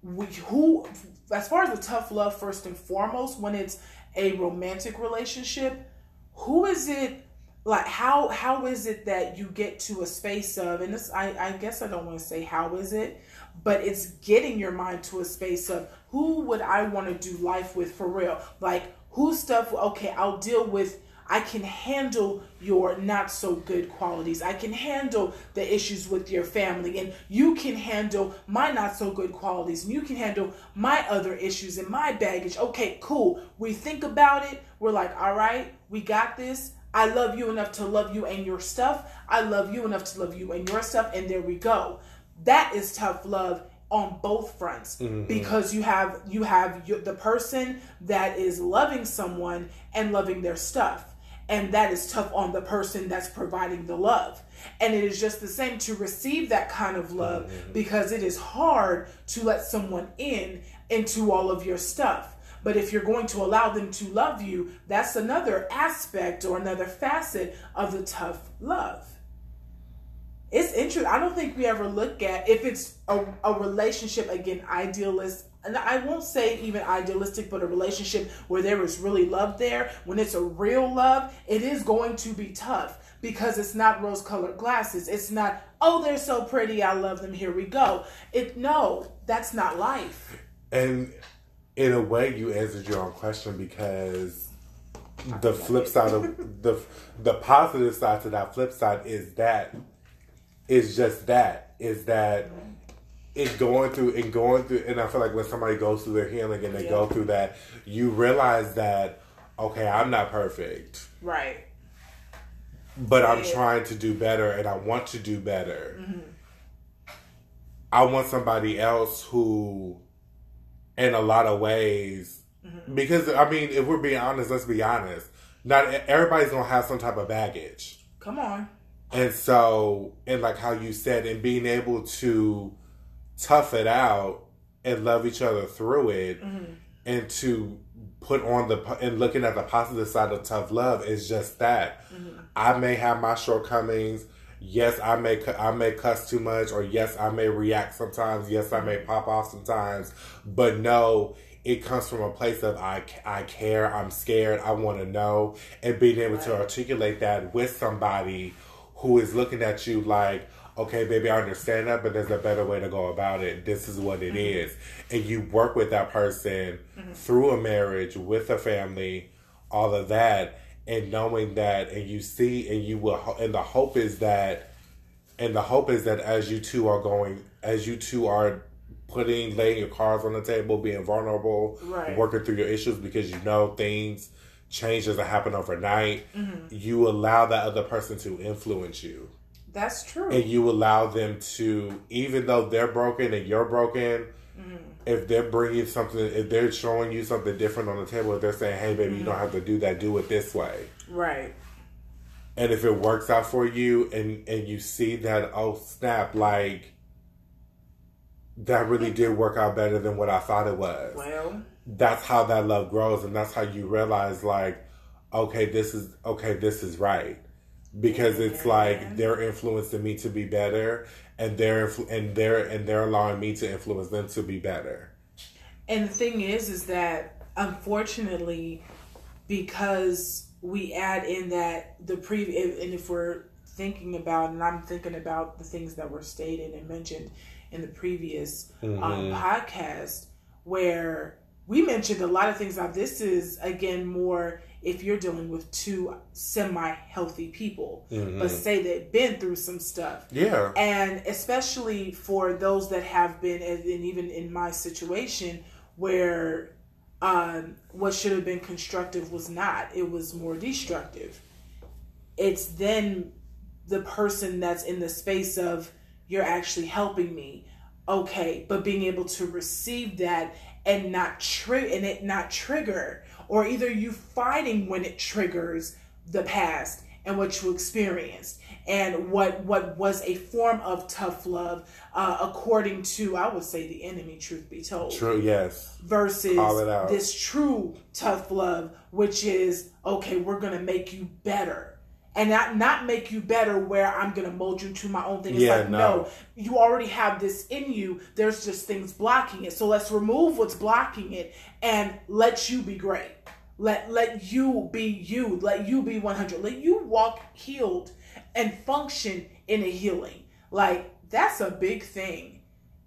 we, who, as far as the tough love, first and foremost, when it's a romantic relationship, who is it? Like how how is it that you get to a space of and this I, I guess I don't want to say how is it, but it's getting your mind to a space of who would I want to do life with for real? Like whose stuff okay i'll deal with i can handle your not so good qualities. I can handle the issues with your family and you can handle my not so good qualities and you can handle my other issues and my baggage. Okay cool. We think about it. We're like all right we got this I love you enough to love you and your stuff. I love you enough to love you and your stuff. And there we go. That is tough love on both fronts mm-hmm. because you have you have the person that is loving someone and loving their stuff and that is tough on the person that's providing the love and it is just the same to receive that kind of love mm-hmm. because it is hard to let someone in into all of your stuff but if you're going to allow them to love you that's another aspect or another facet of the tough love it's interesting. I don't think we ever look at if it's a, a relationship again, idealist. And I won't say even idealistic, but a relationship where there is really love there. When it's a real love, it is going to be tough because it's not rose colored glasses. It's not, oh, they're so pretty. I love them. Here we go. It no, that's not life. And in a way, you answered your own question because the flip side of the the positive side to that flip side is that is just that is that in going through and going through and I feel like when somebody goes through their healing and they yeah. go through that, you realize that okay, I'm not perfect. Right. But I'm trying to do better and I want to do better. Mm-hmm. I want somebody else who in a lot of ways mm-hmm. because I mean, if we're being honest, let's be honest. Not everybody's gonna have some type of baggage. Come on. And so, and like how you said, and being able to tough it out and love each other through it Mm-hmm. and to put on the and looking at the positive side of tough love is just that Mm-hmm. i may have my shortcomings yes i may i may cuss too much or yes i may react sometimes yes i may mm-hmm. pop off sometimes but no it comes from a place of i, I care i'm scared i want to know and being able to articulate that with somebody who is looking at you like okay baby i understand that but there's a better way to go about it. This is what it mm-hmm. is, and you work with that person mm-hmm. through a marriage with a family all of that and knowing that and you see and you will and the hope is that and the hope is that as you two are going as you two are putting laying your cards on the table being vulnerable Right. working through your issues because you know things change doesn't happen overnight Mm-hmm. you allow that other person to influence you That's true. and you allow them to even though they're broken and you're broken Mm-hmm. if they're bringing something if they're showing you something different on the table if they're saying hey baby you don't have to do that do it this way. Right. and if it works out for you and and you see that oh snap like that really did work out better than what i thought it was. Well, that's how that love grows and that's how you realize like okay this is okay this is right because it's like they're influencing me to be better and they're and they're and they're allowing me to influence them to be better and the thing is, is that unfortunately, because we add in that the previous, and if we're thinking about, and I'm thinking about the things that were stated and mentioned in the previous um, podcast, where we mentioned a lot of things. Now, this is again more if you're dealing with two semi-healthy people, but say they've been through some stuff. Yeah. And especially for those that have been and and even in my situation where um, what should have been constructive was not. It was more destructive. It's then the person that's in the space of you're actually helping me. Okay but being able to receive that and not trigger and it not trigger or either you fighting when it triggers the past and what you experienced and what what was a form of tough love uh, according to i would say the enemy truth be told true yes versus Call it out. this true tough love, which is okay, we're gonna make you better. And not not make you better where I'm gonna mold you to my own thing. It's Yeah, like, no. no. you already have this in you. There's just things blocking it. So let's remove what's blocking it and let you be great. Let let you be you. Let you be 100. Let you walk healed and function in a healing. Like that's a big thing.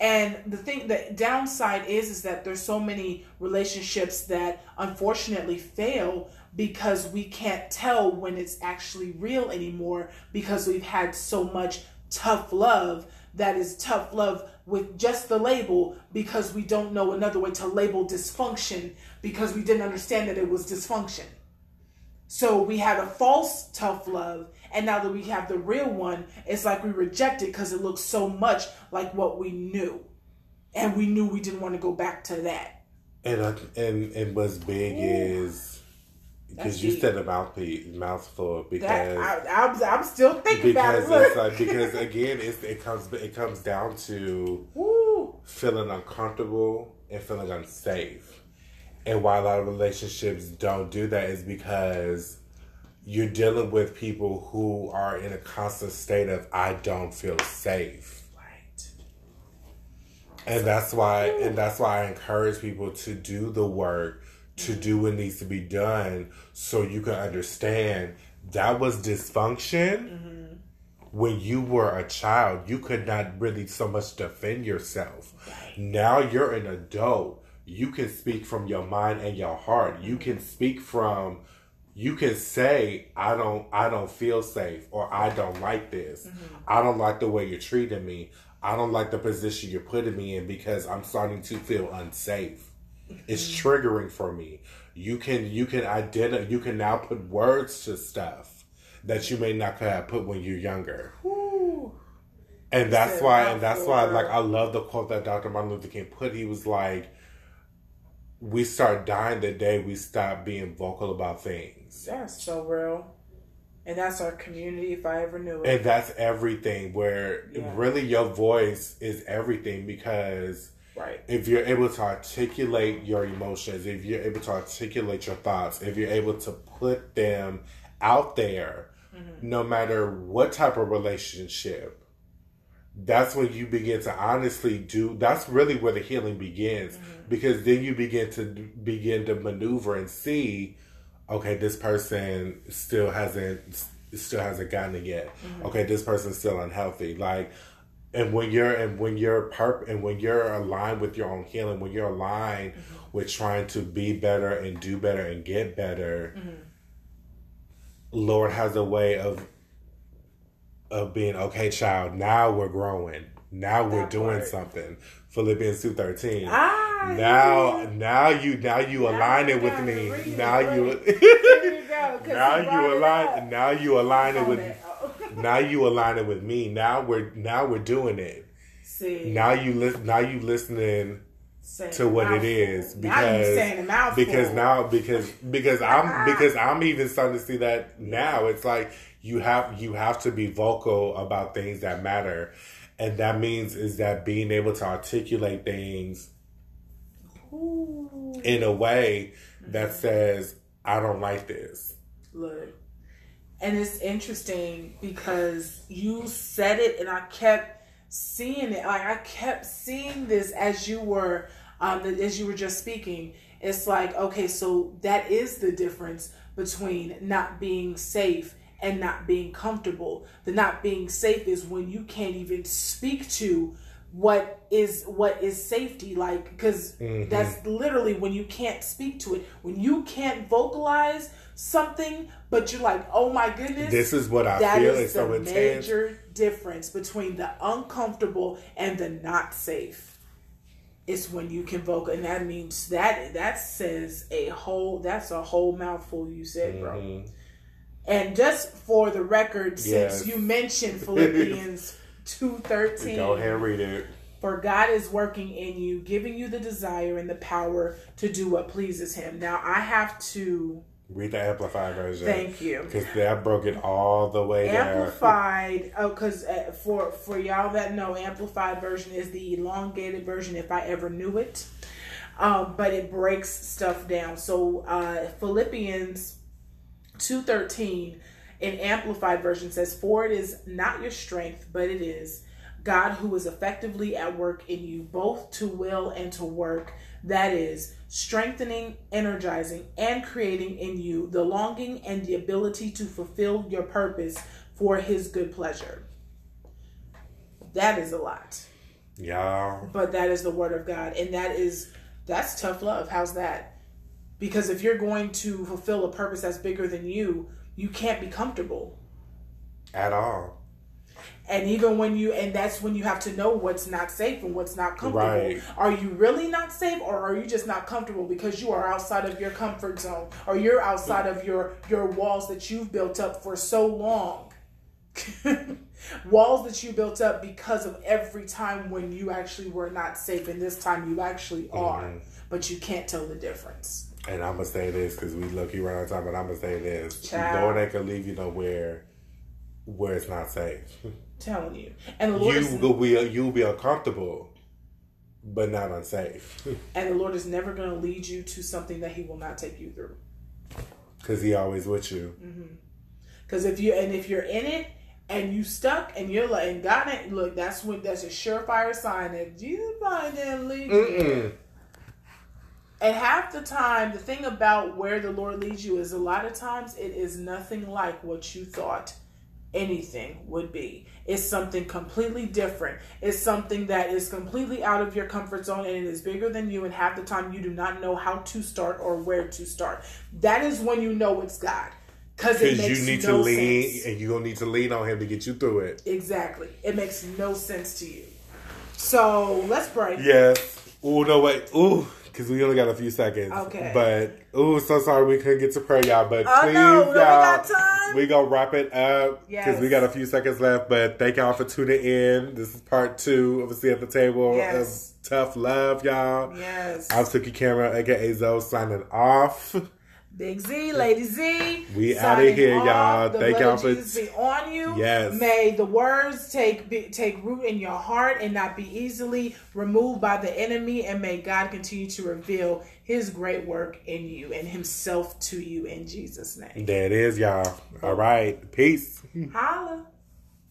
And the thing, the downside is, is that there's so many relationships that unfortunately fail because we can't tell when it's actually real anymore because we've had so much tough love that is tough love with just the label because we don't know another way to label dysfunction because we didn't understand that it was dysfunction. So we had a false tough love, and now that we have the real one, it's like we reject it because it looks so much like what we knew, and we knew we didn't want to go back to that. and uh, and and what's big is because you deep. said a mouthpiece mouthful because That I, I'm, I'm still thinking about it. because it's like because again it's, it comes it comes down to Woo. feeling uncomfortable and feeling unsafe. And why a lot of relationships don't do that is because you're dealing with people who are in a constant state of I don't feel safe. Right. And that's why and that's why I encourage people to do the work, to do what needs to be done so you can understand that was dysfunction mm-hmm. when you were a child, you could not really so much defend yourself. Now you're an adult. You can speak from your mind and your heart. You can mm-hmm. speak from you can say I don't I don't feel safe or I don't like this. Mm-hmm. I don't like the way you're treating me. I don't like the position you're putting me in because I'm starting to feel unsafe. It's mm. triggering for me. You can you can identify you can now put words to stuff that you may not have put when you're younger. Woo. And that's why, and that's why, like, I love the quote that Dr. Martin Luther King put. He was like, "We start dying the day we stop being vocal about things." That's so real. And that's our community if I ever knew it. And that's everything. Where Yeah. really your voice is everything because Right. If you're able to articulate your emotions, if you're able to articulate your thoughts, if you're able to put them out there, mm-hmm. no matter what type of relationship, that's when you begin to honestly do that's really where the healing begins mm-hmm. because then you begin to begin to maneuver and see okay this person still hasn't still hasn't gotten it yet mm-hmm. okay this person's still unhealthy like and when you're and when you're perp and when you're aligned with your own healing when you're aligned mm-hmm. with trying to be better and do better and get better mm-hmm. lord has a way of of being okay child now we're growing. Now we're doing part. something. Philippians 2.13 ah, now now you now you now align it with me. now you, you now you align now you align it with now you align it with me. Now we're now we're doing it. See. Now you listen. Now you listening saying to what it is because now because now because because I'm ah. because I'm even starting to see that now. It's like you have you have to be vocal about things that matter, and that means is that being able to articulate things Ooh. in a way that mm-hmm. says I don't like this. Look, and it's interesting because you said it and I kept seeing it. Like I kept seeing this as you were um as you were just speaking. It's like, okay, so that is the difference between not being safe and not being comfortable. The not being safe is when you can't even speak to what is what is safety like because mm-hmm. that's literally when you can't speak to it when you can't vocalize something, but you're like, oh my goodness, this is what I that feel. That is the so major difference between the uncomfortable and the not safe. It's when you can vocal, and that means that that says a whole. That's a whole mouthful you said, bro. Mm-hmm. And just for the record, yes. since you mentioned Philippians two thirteen, go ahead and read it. For God is working in you, giving you the desire and the power to do what pleases Him. Now, I have to Read the amplified version. Thank you. Because that broke it all the way amplified, oh, because uh, for for y'all that know, amplified version is the elongated version. If I ever knew it, um, but it breaks stuff down. So uh, Philippians two thirteen in amplified version says, "For it is not your strength, but it is." God who is effectively at work in you, both to will and to work that is, strengthening, energizing, and creating in you the longing and the ability to fulfill your purpose for His good pleasure. That is a lot. Yeah. But that is the word of God. And that is, that's tough love. How's that? Because if you're going to fulfill a purpose that's bigger than you, you can't be comfortable. At all and even when you and that's when you have to know what's not safe and what's not comfortable right. are you really not safe or are you just not comfortable because you are outside of your comfort zone or you're outside of your your walls that you've built up for so long walls that you built up because of every time when you actually were not safe and this time you actually are mm-hmm. but you can't tell the difference and I'm gonna say this because we look right around time, but I'm gonna say this: Child. Lord ain't gonna leave you nowhere where it's not safe. telling you. And the Lord you will be you'll be uncomfortable, but not unsafe. and the Lord is never going to lead you to something that He will not take you through. Because He always with you. Because mm-hmm. if you and if you're in it and you stuck and you're like and God ain't look, that's what that's a surefire sign that Jesus probably didn't lead you. And half the time, the thing about where the Lord leads you is a lot of times it is nothing like what you thought anything would be. It's something completely different. It's something that is completely out of your comfort zone and it is bigger than you, and half the time you do not know how to start or where to start. That is when you know it's God. Because you need no to lean sense. and you're gonna need to lean on him to get you through it. Exactly. It makes no sense to you. So let's pray. Yes. Oh no wait. Ooh because we only got a few seconds. Okay. But oh, so sorry we couldn't get to prayer, y'all. But oh, please, no, y'all, we, we gonna wrap it up because yes. we got a few seconds left. But thank y'all for tuning in. This is part two of seat at the table yes. of tough love, y'all. Yes. I'm Suki Camera, aka Zoe, signing off. Big Z, Lady Z. We out of here, off. y'all. The Thank y'all of for- Jesus be on you. Yes. May the words take be, take root in your heart and not be easily removed by the enemy. And may God continue to reveal His great work in you and Himself to you in Jesus' name. There it is, y'all. All right. Peace. Holla.